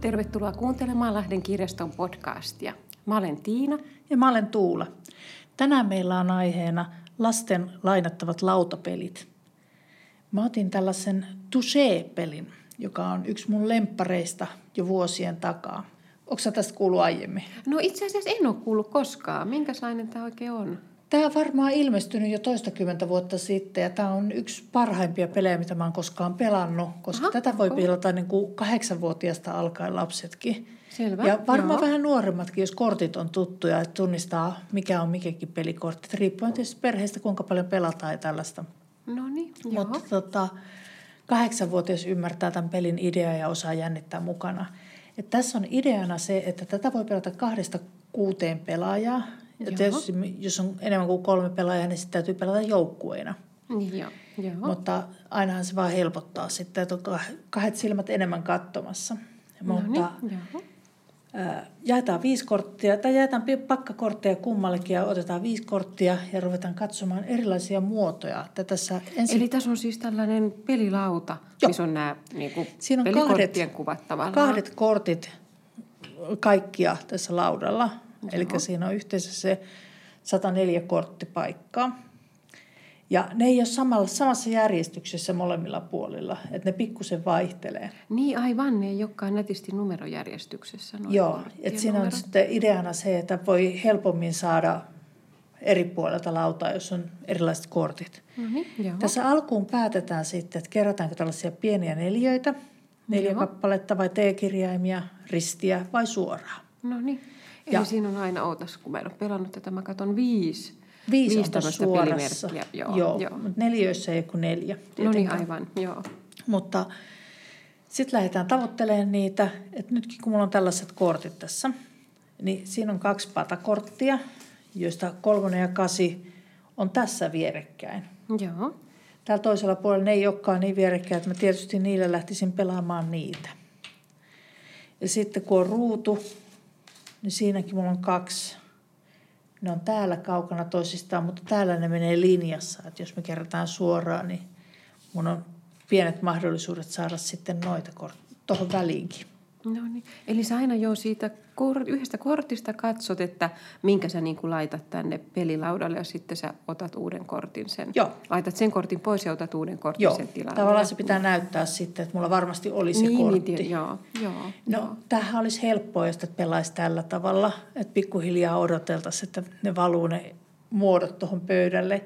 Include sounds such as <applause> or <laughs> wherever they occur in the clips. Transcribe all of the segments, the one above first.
Tervetuloa kuuntelemaan Lahden kirjaston podcastia. Mä olen Tiina. Ja mä olen Tuula. Tänään meillä on aiheena lasten lainattavat lautapelit. Mä otin tällaisen Touché-pelin, joka on yksi mun lemppareista jo vuosien takaa. Onko sä tästä kuullut aiemmin? No itse asiassa en ole kuullut koskaan. Minkälainen tämä oikein on? Tämä on varmaan ilmestynyt jo toistakymmentä vuotta sitten ja tämä on yksi parhaimpia pelejä, mitä mä oon koskaan pelannut, koska Aha, tätä voi pelata niin kuin kahdeksanvuotiaasta alkaen lapsetkin. Selvä. Ja varmaan Joo. vähän nuoremmatkin, jos kortit on tuttuja, että tunnistaa mikä on mikäkin pelikortti. Riippuen tietysti perheestä, kuinka paljon pelataan ja tällaista. No niin, Mutta tota, kahdeksanvuotias ymmärtää tämän pelin ideaa ja osaa jännittää mukana. Et tässä on ideana se, että tätä voi pelata kahdesta kuuteen pelaajaa. Ja tietysti, jos on enemmän kuin kolme pelaajaa, niin sitten täytyy pelata joukkueina. Joo, joo. Mutta ainahan se vaan helpottaa sitten, että on kahdet silmät enemmän katsomassa. No Mutta niin, joo. jaetaan viisi korttia, tai jaetaan pakkakortteja kummallekin ja otetaan viisi korttia ja ruvetaan katsomaan erilaisia muotoja. Että tässä ensin... Eli tässä on siis tällainen pelilauta, Joo. missä on nämä niin kuin Siinä on pelikorttien kahdet- kuvat tavallaan. Kahdet kortit kaikkia tässä laudalla. Eli siinä on yhteensä se 104 korttipaikkaa. Ja ne ei ole samalla, samassa järjestyksessä molemmilla puolilla, että ne pikkusen vaihtelee. Niin aivan, ne ei olekaan nätisti numerojärjestyksessä. Joo, että siinä on numerot. sitten ideana se, että voi helpommin saada eri puolelta lautaa, jos on erilaiset kortit. Niin, joo. Tässä alkuun päätetään sitten, että kerätäänkö tällaisia pieniä neljöitä, neljä Joo. kappaletta vai T-kirjaimia, ristiä vai suoraan. No niin. Eli Ja- siinä on aina, ootas, kun mä en ole pelannut tätä, mä katson viisi. Viisi, Viisi on suorassa. pelimerkkiä, joo, joo, joo. mutta neljöissä ei kuin neljä. No niin, tietenkään. aivan, joo. Mutta sitten lähdetään tavoittelemaan niitä. Et nytkin kun mulla on tällaiset kortit tässä, niin siinä on kaksi patakorttia, joista kolmonen ja kasi on tässä vierekkäin. Joo. Täällä toisella puolella ne ei olekaan niin vierekkäin, että mä tietysti niillä lähtisin pelaamaan niitä. Ja sitten kun on ruutu, niin siinäkin mulla on kaksi. Ne on täällä kaukana toisistaan, mutta täällä ne menee linjassa. Että jos me kerätään suoraan, niin mun on pienet mahdollisuudet saada sitten noita tuohon väliinkin. No niin. Eli sä aina jo siitä kor- yhdestä kortista katsot, että minkä sä niin kuin laitat tänne pelilaudalle ja sitten sä otat uuden kortin sen. Joo. Laitat sen kortin pois ja otat uuden kortin Joo, sen tilalle. tavallaan se pitää näyttää sitten, että mulla varmasti oli se niin, kortti. Niin, joo, joo. No, tämähän olisi helppoa, jos pelaisi tällä tavalla, että pikkuhiljaa odoteltaisiin, että ne valuu ne muodot tuohon pöydälle.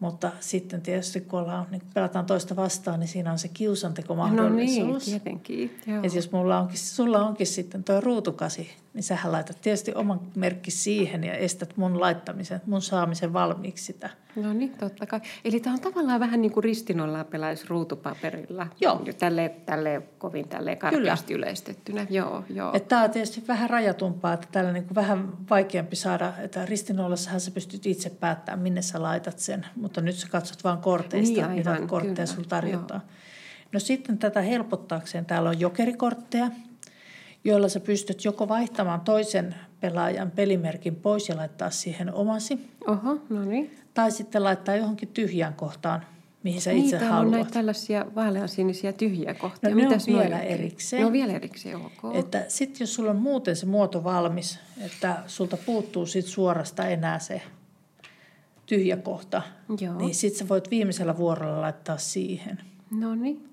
Mutta sitten tietysti, kun ollaan, niin kun pelataan toista vastaan, niin siinä on se No niin, kiusantekomahdollisuus. tietenkin. Joo. ja jos mulla onkin, sulla onkin sitten tuo ruutukasi, niin sähän laitat tietysti oman merkki siihen ja estät mun laittamisen, mun saamisen valmiiksi sitä. No niin, totta kai. Eli tämä on tavallaan vähän niin kuin ristinolla pelaisi ruutupaperilla. Joo. Tälle, tälle kovin tälle karkeasti yleistettynä. Joo, joo. Että Tämä on tietysti vähän rajatumpaa, että tällä niin kuin vähän vaikeampi saada, että ristinollassahan sä pystyt itse päättämään, minne sä laitat sen, mutta nyt sä katsot vain korteista, Niin, mitä aivan, kortteja kyllä, sulla tarjotaan. No sitten tätä helpottaakseen täällä on jokerikortteja, joilla sä pystyt joko vaihtamaan toisen pelaajan pelimerkin pois ja laittaa siihen omasi, Oho, no niin. tai sitten laittaa johonkin tyhjään kohtaan, mihin sä niin, itse täällä on näitä haluat. tällaisia vaaleansinisiä tyhjiä kohtia. No ne on Mitäs noi vielä oikein? erikseen. Ne on vielä erikseen, ok. Että sitten jos sulla on muuten se muoto valmis, että sulta puuttuu sit suorasta enää se tyhjä kohta, Joo. niin sitten sä voit viimeisellä vuorolla laittaa siihen. No niin.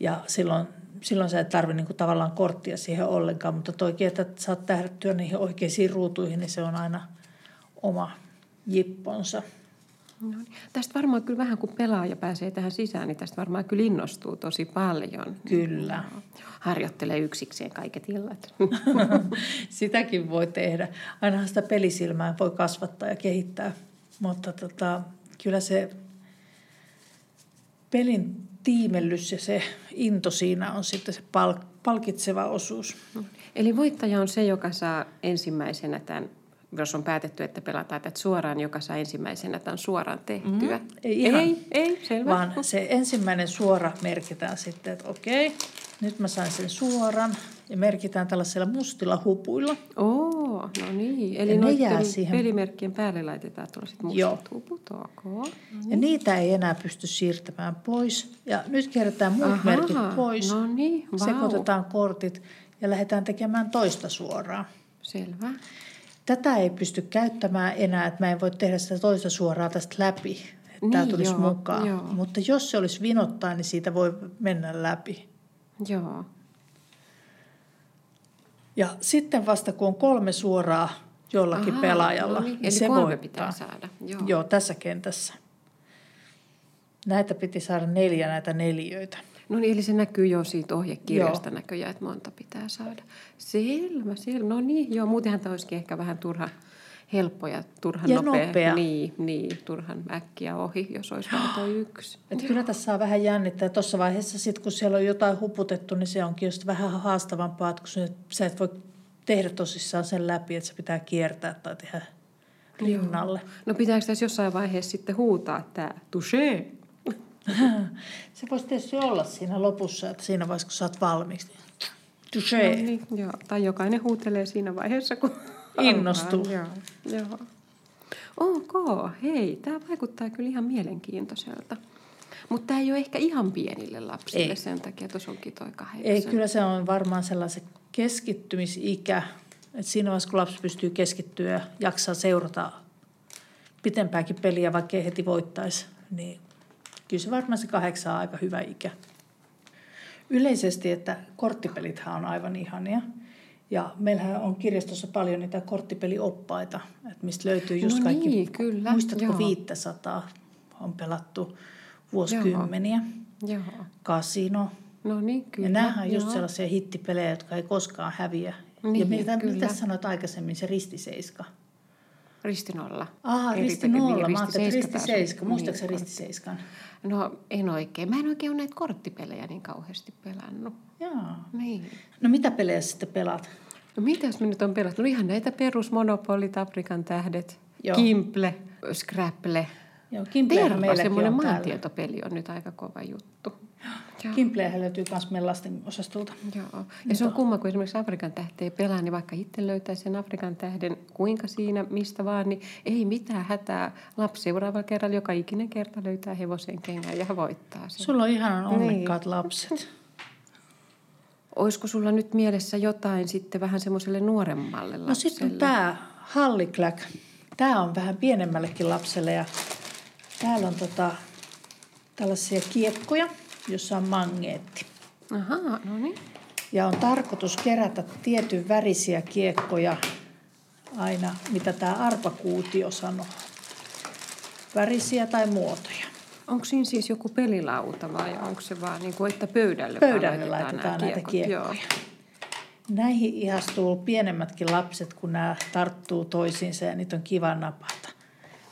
Ja silloin, silloin sä et tarvi niinku tavallaan korttia siihen ollenkaan, mutta toikin, että saat tähdättyä niihin oikeisiin ruutuihin, niin se on aina oma jipponsa. No niin. Tästä varmaan kyllä vähän kun pelaaja pääsee tähän sisään, niin tästä varmaan kyllä innostuu tosi paljon. Kyllä. Harjoittelee yksikseen kaiket illat. <laughs> Sitäkin voi tehdä. Ainahan sitä pelisilmää voi kasvattaa ja kehittää, mutta tota, kyllä se pelin tiimellys ja se into siinä on sitten se pal- palkitseva osuus. Eli voittaja on se, joka saa ensimmäisenä tämän, jos on päätetty, että pelataan tätä suoraan, joka saa ensimmäisenä tämän suoraan tehtyä. Mm, ei ihan. ei, ei, selvä. Vaan se ensimmäinen suora merkitään sitten, että okei, nyt mä sain sen suoran ja merkitään tällaisilla mustilla hupuilla. Oo, no niin. Eli Ja ne jää siihen- pelimerkkien päälle laitetaan tuollaiset mustat Joo. huput. Ok. No Ja niitä ei enää pysty siirtämään pois. Ja nyt kerätään muut Ahaa, merkit pois, No niin, vau. sekoitetaan kortit ja lähdetään tekemään toista suoraan. Selvä. Tätä ei pysty käyttämään enää, että mä en voi tehdä sitä toista suoraa tästä läpi. Että tämä Niin, tulisi joo, mukaan. joo. Mutta jos se olisi vinottaa, niin siitä voi mennä läpi. Joo. Ja sitten vasta kun on kolme suoraa jollakin Ahaa, pelaajalla, no niin. niin Eli se kolme voittaa. pitää saada. Joo. Joo, tässä kentässä. Näitä piti saada neljä näitä neljöitä. No niin, eli se näkyy jo siitä ohjekirjasta joo. näköjään, että monta pitää saada. Selvä, selvä. No niin, joo, muutenhan tämä olisikin ehkä vähän turha helppo ja turhan Ja nopea. nopea. Niin, niin, turhan äkkiä ohi, jos olisi vain tuo yksi. Et kyllä tässä saa vähän jännittää. Tuossa vaiheessa, sit, kun siellä on jotain huputettu, niin se onkin just vähän haastavampaa, että kun se, sä et voi tehdä tosissaan sen läpi, että se pitää kiertää tai tehdä rinnalle. No pitääkö tässä jossain vaiheessa sitten huutaa tämä touché? <laughs> Se voisi tietysti olla siinä lopussa, että siinä vaiheessa, kun sä oot valmiiksi. niin No niin, joo. Tai jokainen huutelee siinä vaiheessa, kun Innostuu. Joo, joo. Ok, hei, tämä vaikuttaa kyllä ihan mielenkiintoiselta. Mutta tämä ei ole ehkä ihan pienille lapsille, Ei. sen takia tuossa onkin toi kahdeksan. Ei, kyllä se on varmaan sellaisen keskittymisikä, että siinä vaiheessa, kun lapsi pystyy keskittyä ja jaksaa seurata pitempääkin peliä, vaikka ei heti voittaisi, niin kyllä se varmaan se kahdeksan on aika hyvä ikä. Yleisesti, että korttipelithän on aivan ihania. Ja meillähän on kirjastossa paljon niitä korttipelioppaita, että mistä löytyy just No kaikki. niin, kyllä, Muistatko joo. 500 on pelattu vuosikymmeniä. Joo. Kasino, No niin, kyllä. ja nämähän on just joo. sellaisia hittipelejä, jotka ei koskaan häviä. Niin, ja mitä, kyllä. mitä sanoit aikaisemmin, se ristiseiska? Ristinolla. Aa, Eri risti peli- nolla. niin, Mä ajattelin, ristiseiska. Muistatko niin, se ristiseiskan? No en oikein. Mä en oikein ole näitä korttipelejä niin kauheasti pelannut. Joo. Niin. No mitä pelejä sitten pelaat? No mitä jos me nyt on pelattu? No ihan näitä perusmonopolit, Afrikan tähdet, Joo. Kimple, Scrapple. Joo, Terva, semmoinen on täällä. maantietopeli on nyt aika kova juttu. Joo. Kimplehän löytyy myös meidän lasten osastolta. Joo. Ja se on kumma, kun esimerkiksi Afrikan tähteä pelaa, niin vaikka itse löytää sen Afrikan tähden kuinka siinä, mistä vaan, niin ei mitään hätää. Lapsi seuraavalla kerralla joka ikinen kerta löytää hevosen kengän ja voittaa sen. Sulla on ihanan Niin. onnekkaat lapset. Olisiko sulla nyt mielessä jotain sitten vähän semmoiselle nuoremmalle lapselle? No sitten tämä Hallikläk. Tämä on vähän pienemmällekin lapselle ja täällä on tota, tällaisia kiekkoja, jossa on magneetti. Ahaa, no niin. Ja on tarkoitus kerätä tietyn värisiä kiekkoja aina, mitä tämä arpakuutio sanoo. Värisiä tai muotoja. Onko siinä siis joku pelilauta vai onko se vaan niin kuin, että pöydälle, Pöydälle laitetaan nämä näitä kiekkoja. Näihin ihastuu pienemmätkin lapset, kun nämä tarttuu toisiinsa ja niitä on kiva napata.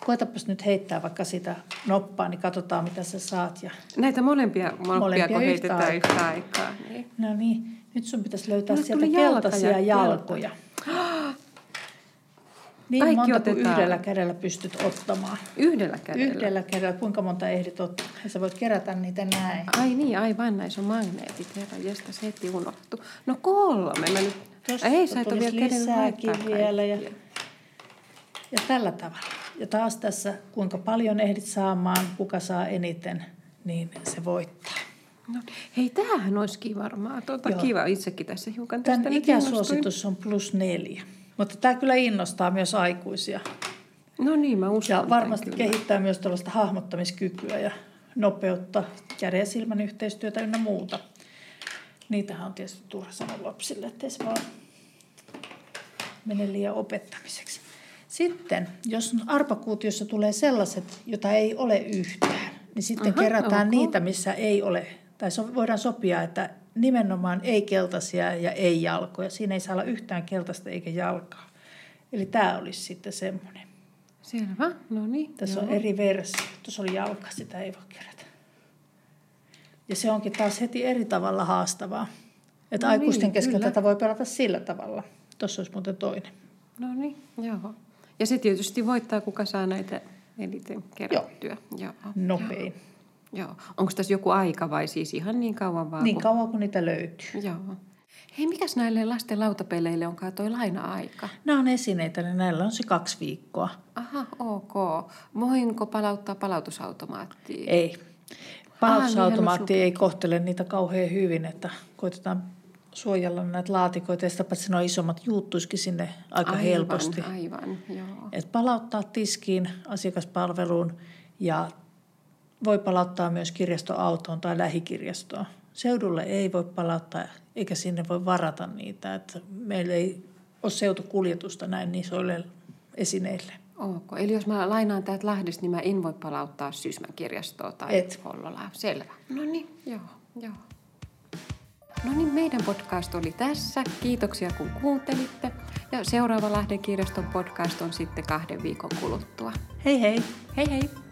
Koetapas nyt heittää vaikka sitä noppaa, niin katsotaan mitä sä saat. Ja... Näitä molempia, molempia, Molempia kun yhtä heitetään aikaa. yhtä aikaa. Niin. No niin, nyt sun pitäisi löytää Mulle sieltä tuli jalka keltaisia ja jalkoja. <gasps> Niin Kaikki monta kuin otetaan. yhdellä kädellä pystyt ottamaan. Yhdellä kädellä. Yhdellä kädellä, kuinka monta ehdit ottaa. Ja sä voit kerätä niitä näin. Ai niin, aivan näissä on magneetit. Herra, jestä, se heti unohtu. No kolme. Mä nyt... Tuosta Ei, sä et ole vielä lisääkin vielä. Ja, ja tällä tavalla. Ja taas tässä, kuinka paljon ehdit saamaan, kuka saa eniten, niin se voittaa. No, hei, tämähän olisikin varmaan tuota, Joo. kiva. Itsekin tässä hiukan tästä Tämän ikäsuositus on plus neljä. Mutta tämä kyllä innostaa myös aikuisia. No niin, mä uskon. Ja varmasti kyllä. kehittää myös tällaista hahmottamiskykyä ja nopeutta, käden ja silmän yhteistyötä ynnä muuta. Niitähän on tietysti turha sanoa lapsille, ettei se vaan mene liian opettamiseksi. Sitten, jos arpakuutiossa tulee sellaiset, jota ei ole yhtään, niin sitten Aha, kerätään ok. niitä, missä ei ole, tai so, voidaan sopia, että nimenomaan ei keltaisia ja ei jalkoja. Siinä ei saa olla yhtään keltaista eikä jalkaa. Eli tämä olisi sitten semmoinen. Selvä, no niin. Tässä joo. on eri versio. Tuossa oli jalka, sitä ei voi kerätä. Ja se onkin taas heti eri tavalla haastavaa. Että No no aikuisten niin, kesken kyllä. tätä voi pelata sillä tavalla. Tuossa olisi muuten toinen. No niin, joo. Ja se tietysti voittaa, kuka saa näitä eniten kerättyä. Joo. Nopein. Joo. Onko tässä joku aika vai siis ihan niin kauan vaan? Niin kun- kauan kuin niitä löytyy. Joo. Hei, mikäs näille lasten lautapeleille onkaan toi laina-aika? Nämä on esineitä, niin näillä on se kaksi viikkoa. Aha, ok. Voinko palauttaa palautusautomaattiin? Ei. niin, Palautusautomaatti hän ei kohtele niitä kauhean hyvin, että koitetaan suojella näitä laatikoita ja sitä paitsi ne on isommat juuttuisikin sinne aika aivan, helposti. Aivan, joo. Et palauttaa tiskiin asiakaspalveluun ja voi palauttaa myös kirjastoautoon tai lähikirjastoon. Seudulle ei voi palauttaa eikä sinne voi varata niitä. Että meillä ei ole seutukuljetusta näin isoille esineille. Ok. Eli jos mä lainaan täältä Lahdesta, niin mä en voi palauttaa Sysmän kirjastoa tai Et. Hollolaa. Selvä. No niin, joo, joo. No niin, meidän podcast oli tässä. Kiitoksia kun kuuntelitte. Ja seuraava Lahden kirjaston podcast on sitten kahden viikon kuluttua. Hei hei! Hei hei!